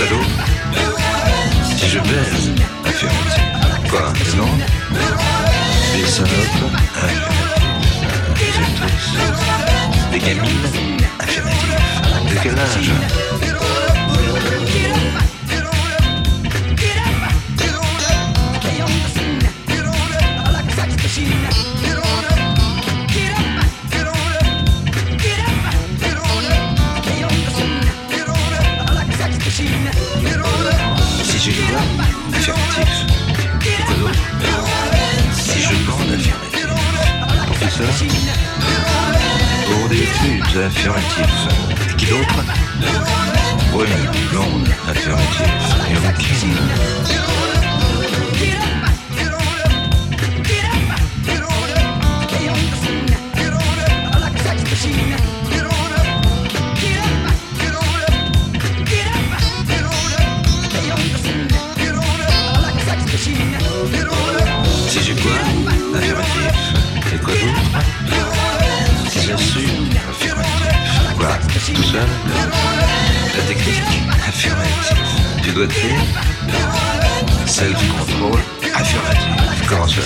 près Si je baise, affirme Quoi Non Des salopes Affirmative. Des gamines Affirmative. De quel âge D'autre Si je demande, affirmatif. Professeur Pour des études, qui d'autre Oui, blonde, affirmatif. Et seul La technique Affirmatif. Du doigté Self-control Affirmatif. Comment ça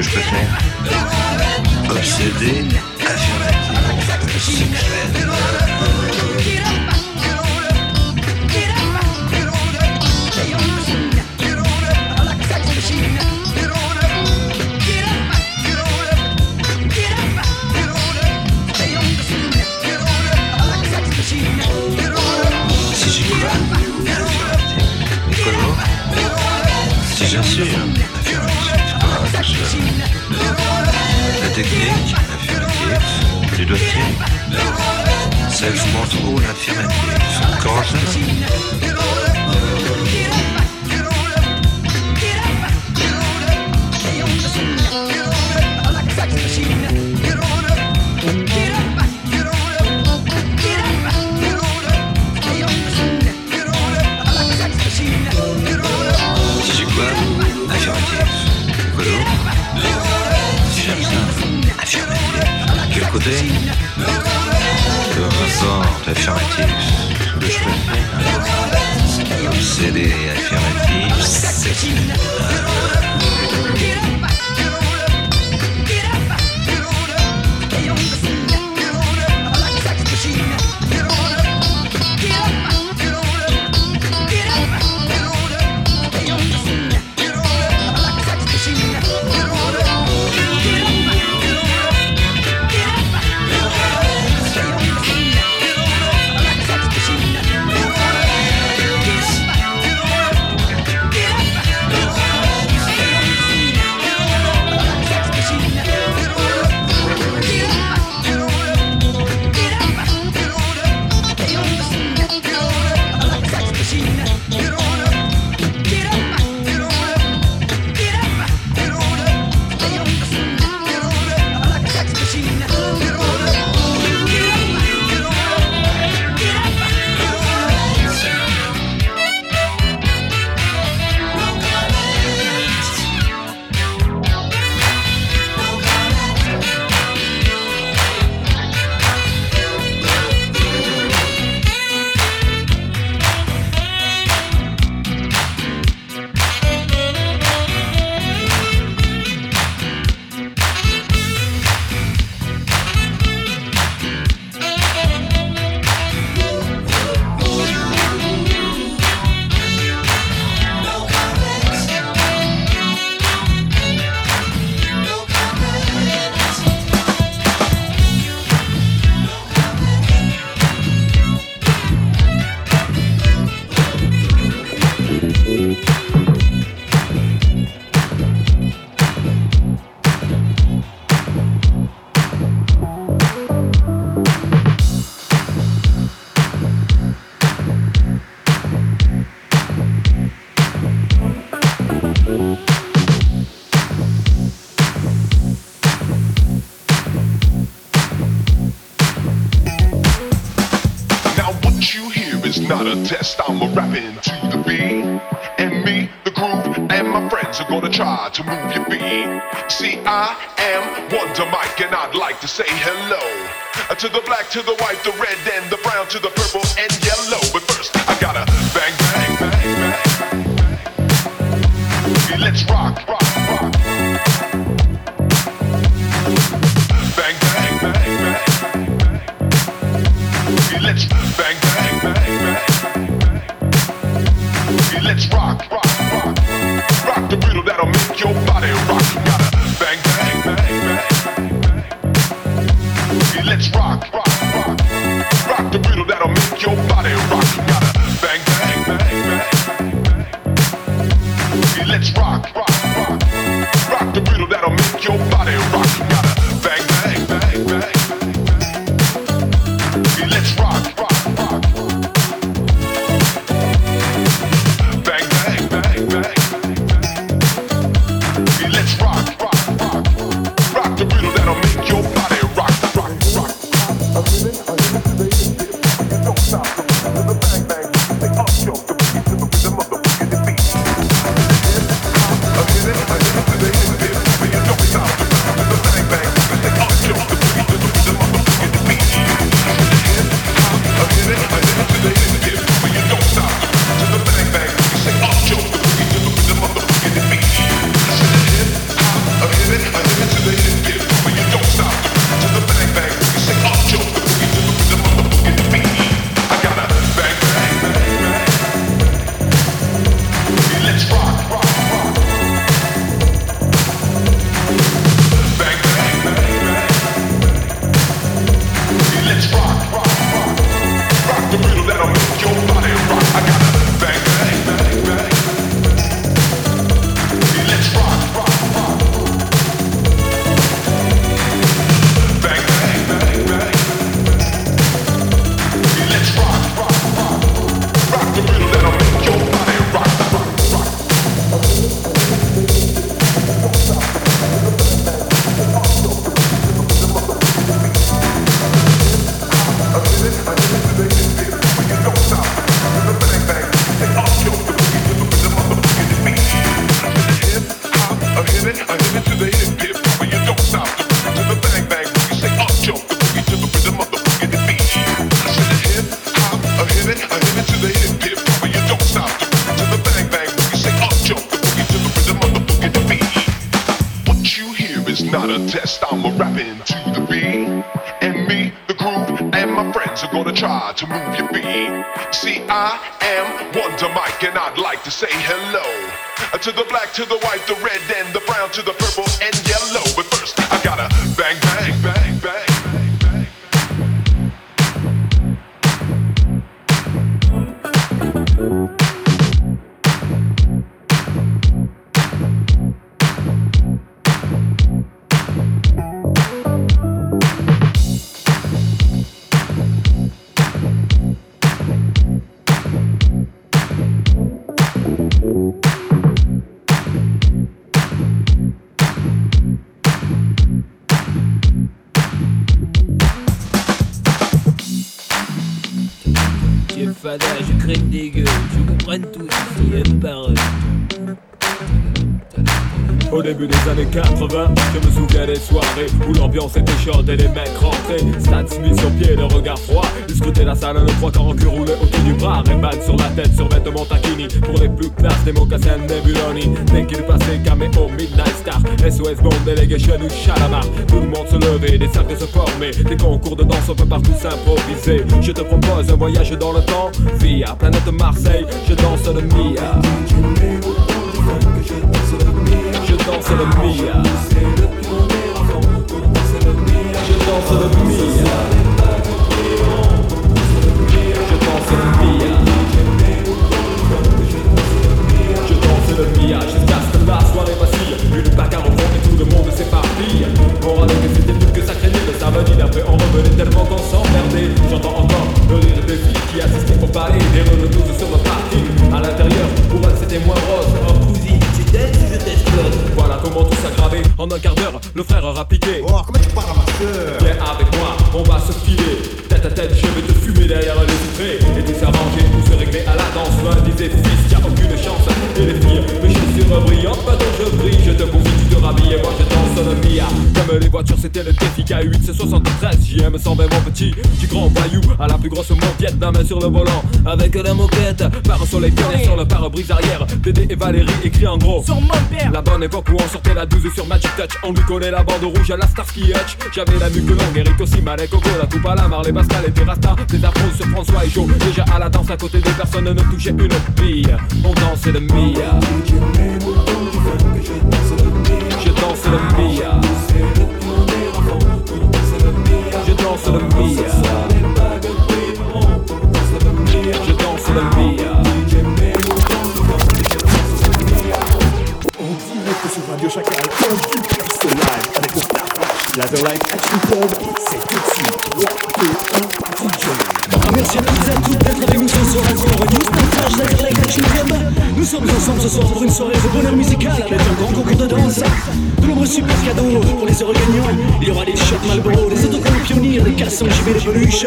que je préfère Obsédé Affirmatif. Secret. Technique Affirmatif. Du doigté Self-control Affirmatif. Comment côté Peu importe, affirmatif. Ce que je préfère Obsédé, to move your feet. See, I am Wonder Mike, and I'd like to say hello. Uh, To the black, to the white, the red, and the brown, to the purple and yellow. But first, I gotta bang, bang, bang, bang. let's your body rock. To say hello to the black, to the white, the red, and the brown, to the purple and yellow. But first, I gotta bang, bang, bang, bang. bang, début des années 80, je me souviens des soirées où l'ambiance était chaude et les mecs rentraient. Stats mis sur pied, le regard froid. Ils scrutaient la salle, le trois quarts en cul roulé autour du bras. Ray-Ban sur la tête, sur vêtements taquini. Pour les plus classes, des mocassins Nebuloni. Dès qu'il passait, caméo, Midnight Star. SOS Bond, Delegation ou Chalamar. Tout le monde se levait, des cercles se formaient. Des concours de danse, on peut partout s'improviser. Je te propose un voyage dans le temps. Via planète Marseille, je danse le Mia. Danse le Mia. Je danse le Mia. Je danse le Mia. Je danse le Mia jusqu'à ce que la soirée vacille. Une au fond et tout le monde s'éparpille. On râlait que c'était plus que craignait le samedi d'après on revenait tellement qu'on s'emmerdait. J'entends encore le rire des filles qui assistaient au palais. Des tous sur le parking. À l'intérieur, pour elles c'était moins rose. En un quart d'heure, le frère aura piqué. Oh, comment tu parles à ma soeur Viens avec moi, on va se filer. Tête à tête, je vais te fumer derrière les vitrées. Et tout s'arranger, tout se régler à la danse. L'un disait, fils, y a aucune chance. Et les filles, mes chaussures brillantes, pas dont je brille. Je te bousille, tu te rhabilles et moi je danse Comme les voitures, c'était le défi K8, c'est 73. JM sans mon petit, du grand voyou. À la plus grosse moquette, la main sur le volant. Avec la moquette, par soleil pionnier sur le pare-brise arrière. Dédé et Valérie écrit en gros. Sur mon père La bonne époque où on sortait la 12 sur Magic Touch On lui collait la bande rouge à la Starsky Hutch J'avais la nuque longue, Eric aussi, Malek, Coco, la coupe à la Marley, Pascal et Terrasta Des afros sur François et Joe Déjà à la danse à côté des personnes ne touchait une bille On dansait le Mia le mia. Je danse le mia. Je danse le mia. On dirait que ce radio chacal est du personnage avec le Laser Light Action Club. Sommes ensemble ce soir pour une soirée de bonheur musical avec un grand concours de danse. De nombreux super cadeaux pour les heureux gagnants. Il y aura des shots Malboro, des autocollants pionniers, des cassons JB, des peluches.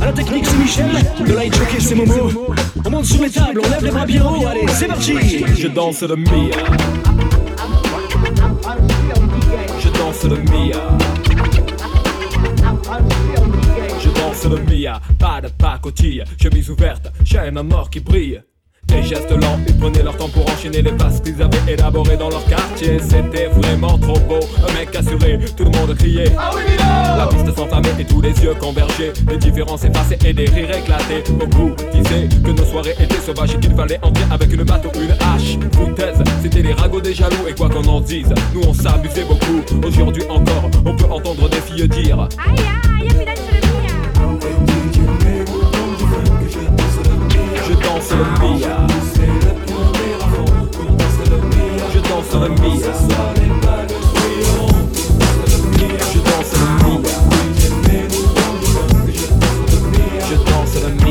À la technique, c'est Michel. De light jockey, c'est Momo. On monte sur les tables, on lève les bras bien haut. Allez, c'est parti. Je danse le Mia. Je danse le Mia. Je danse le Mia, pas de pacotille, chemise ouverte, chaîne à mort qui brille. Des gestes lents, ils prenaient leur temps pour enchaîner les passes qu'ils avaient élaborées dans leur quartier. C'était vraiment trop beau, un mec assuré, tout le monde criait. La piste s'enflammait et tous les yeux convergeaient. Les différences effacées et des rires éclatés. Beaucoup disaient que nos soirées étaient sauvages et qu'il fallait entrer avec une batte ou une hache. Foutaise, c'était les ragots des jaloux et quoi qu'on en dise, nous on s'amusait beaucoup. Aujourd'hui encore, on peut entendre des filles dire. Aïe aïe, danse le Mia. Je danse le Mia. Je danse le Mia. Je danse le Mia.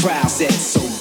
crowd said so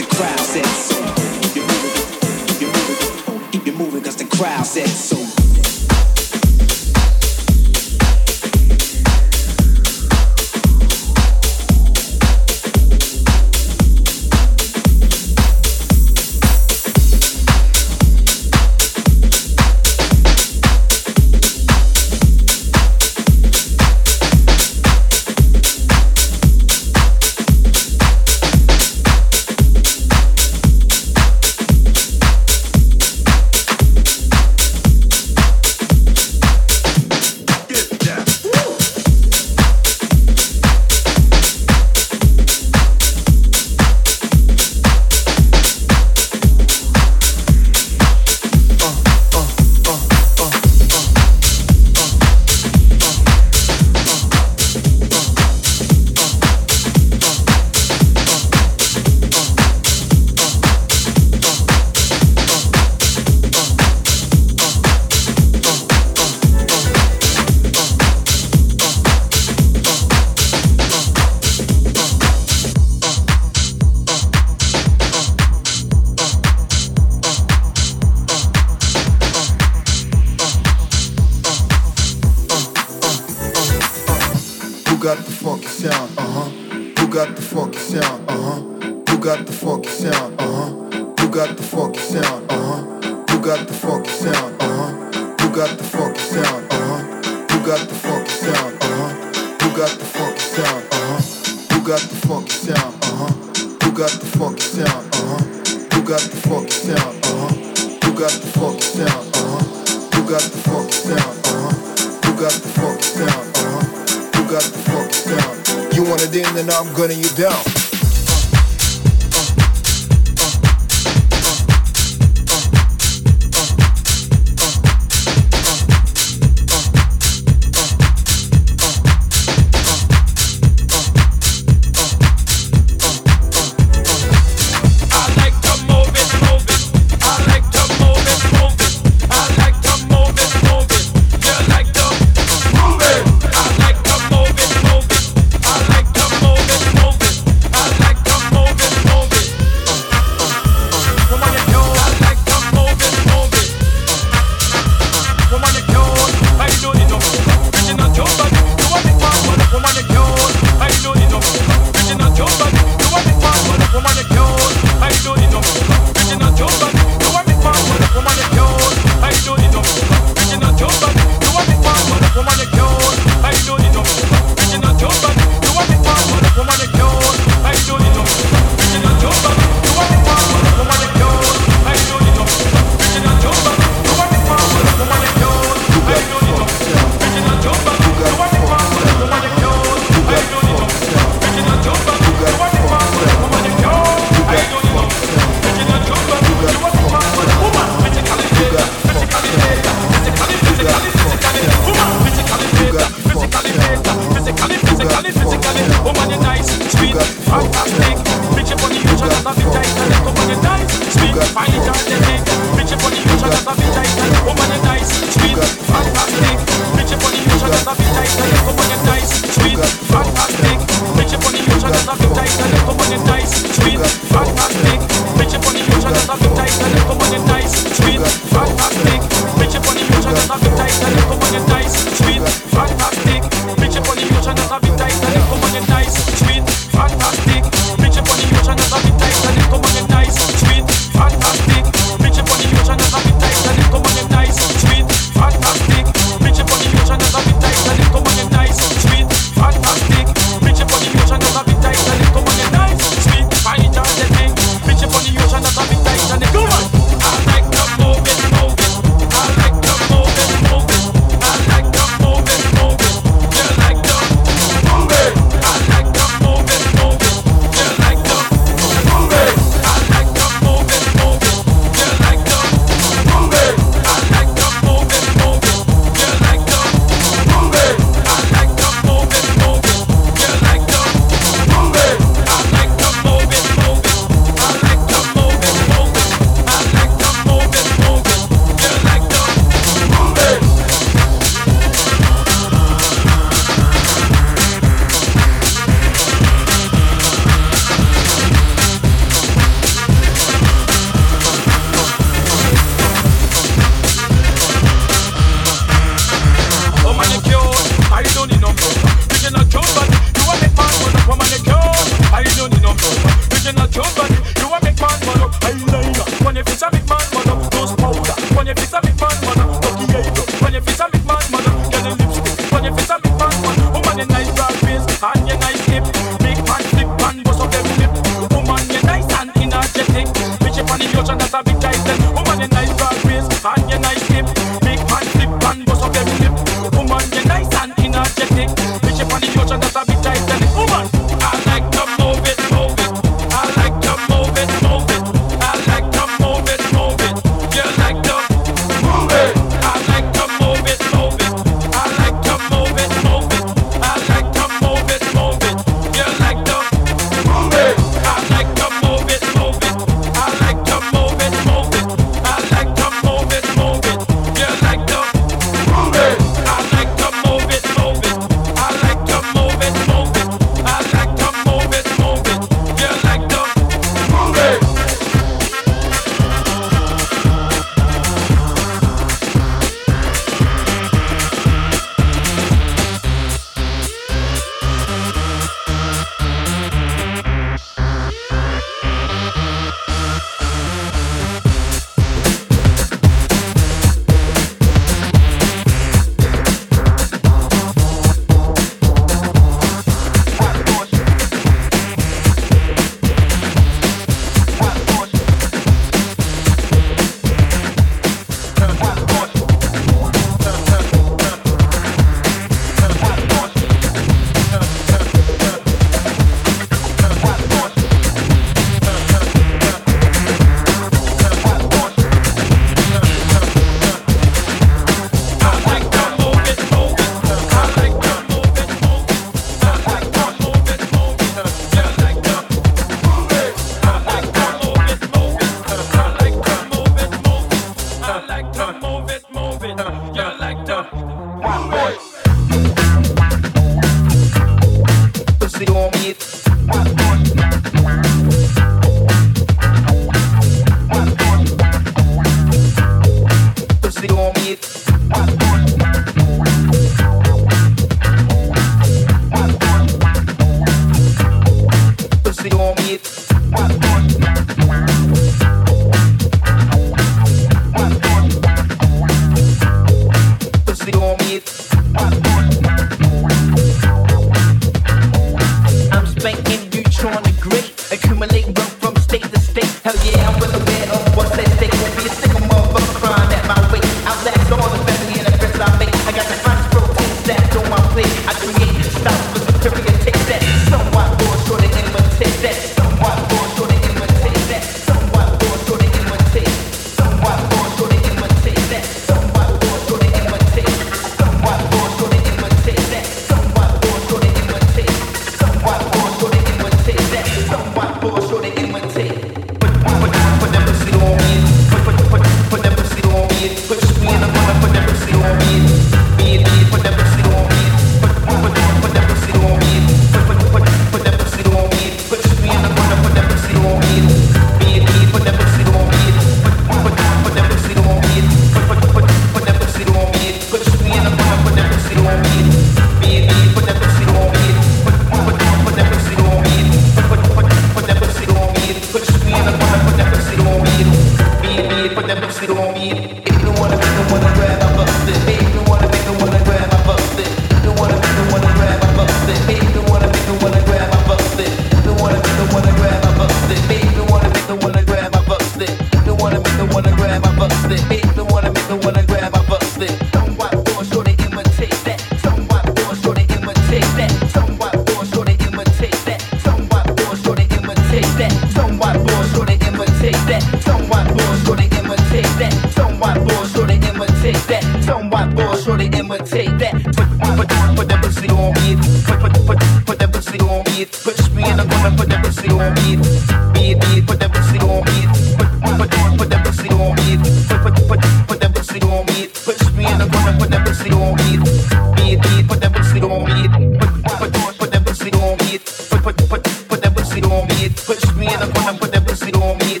on me. Push me in the corner, put that pussy on me.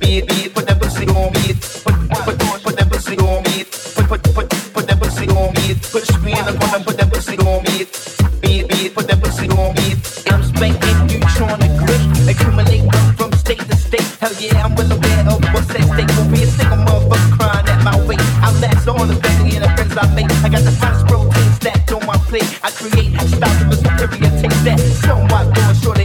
Beat, beat, put that pussy on me. Put, put, put, put that pussy on me. Put, put, put, put that pussy on me. Push me in the corner, put that pussy on me. Beat, beat, put that pussy on me. I'm spanking you, trying to grip, accumulate from state to state. Hell yeah, I'm well aware of what's at stake. For a single motherfucker crying at my weight. I last all the family and the friends I make. I got the finest protein stacked on my plate. I create, stop of material, take that. Show my door, short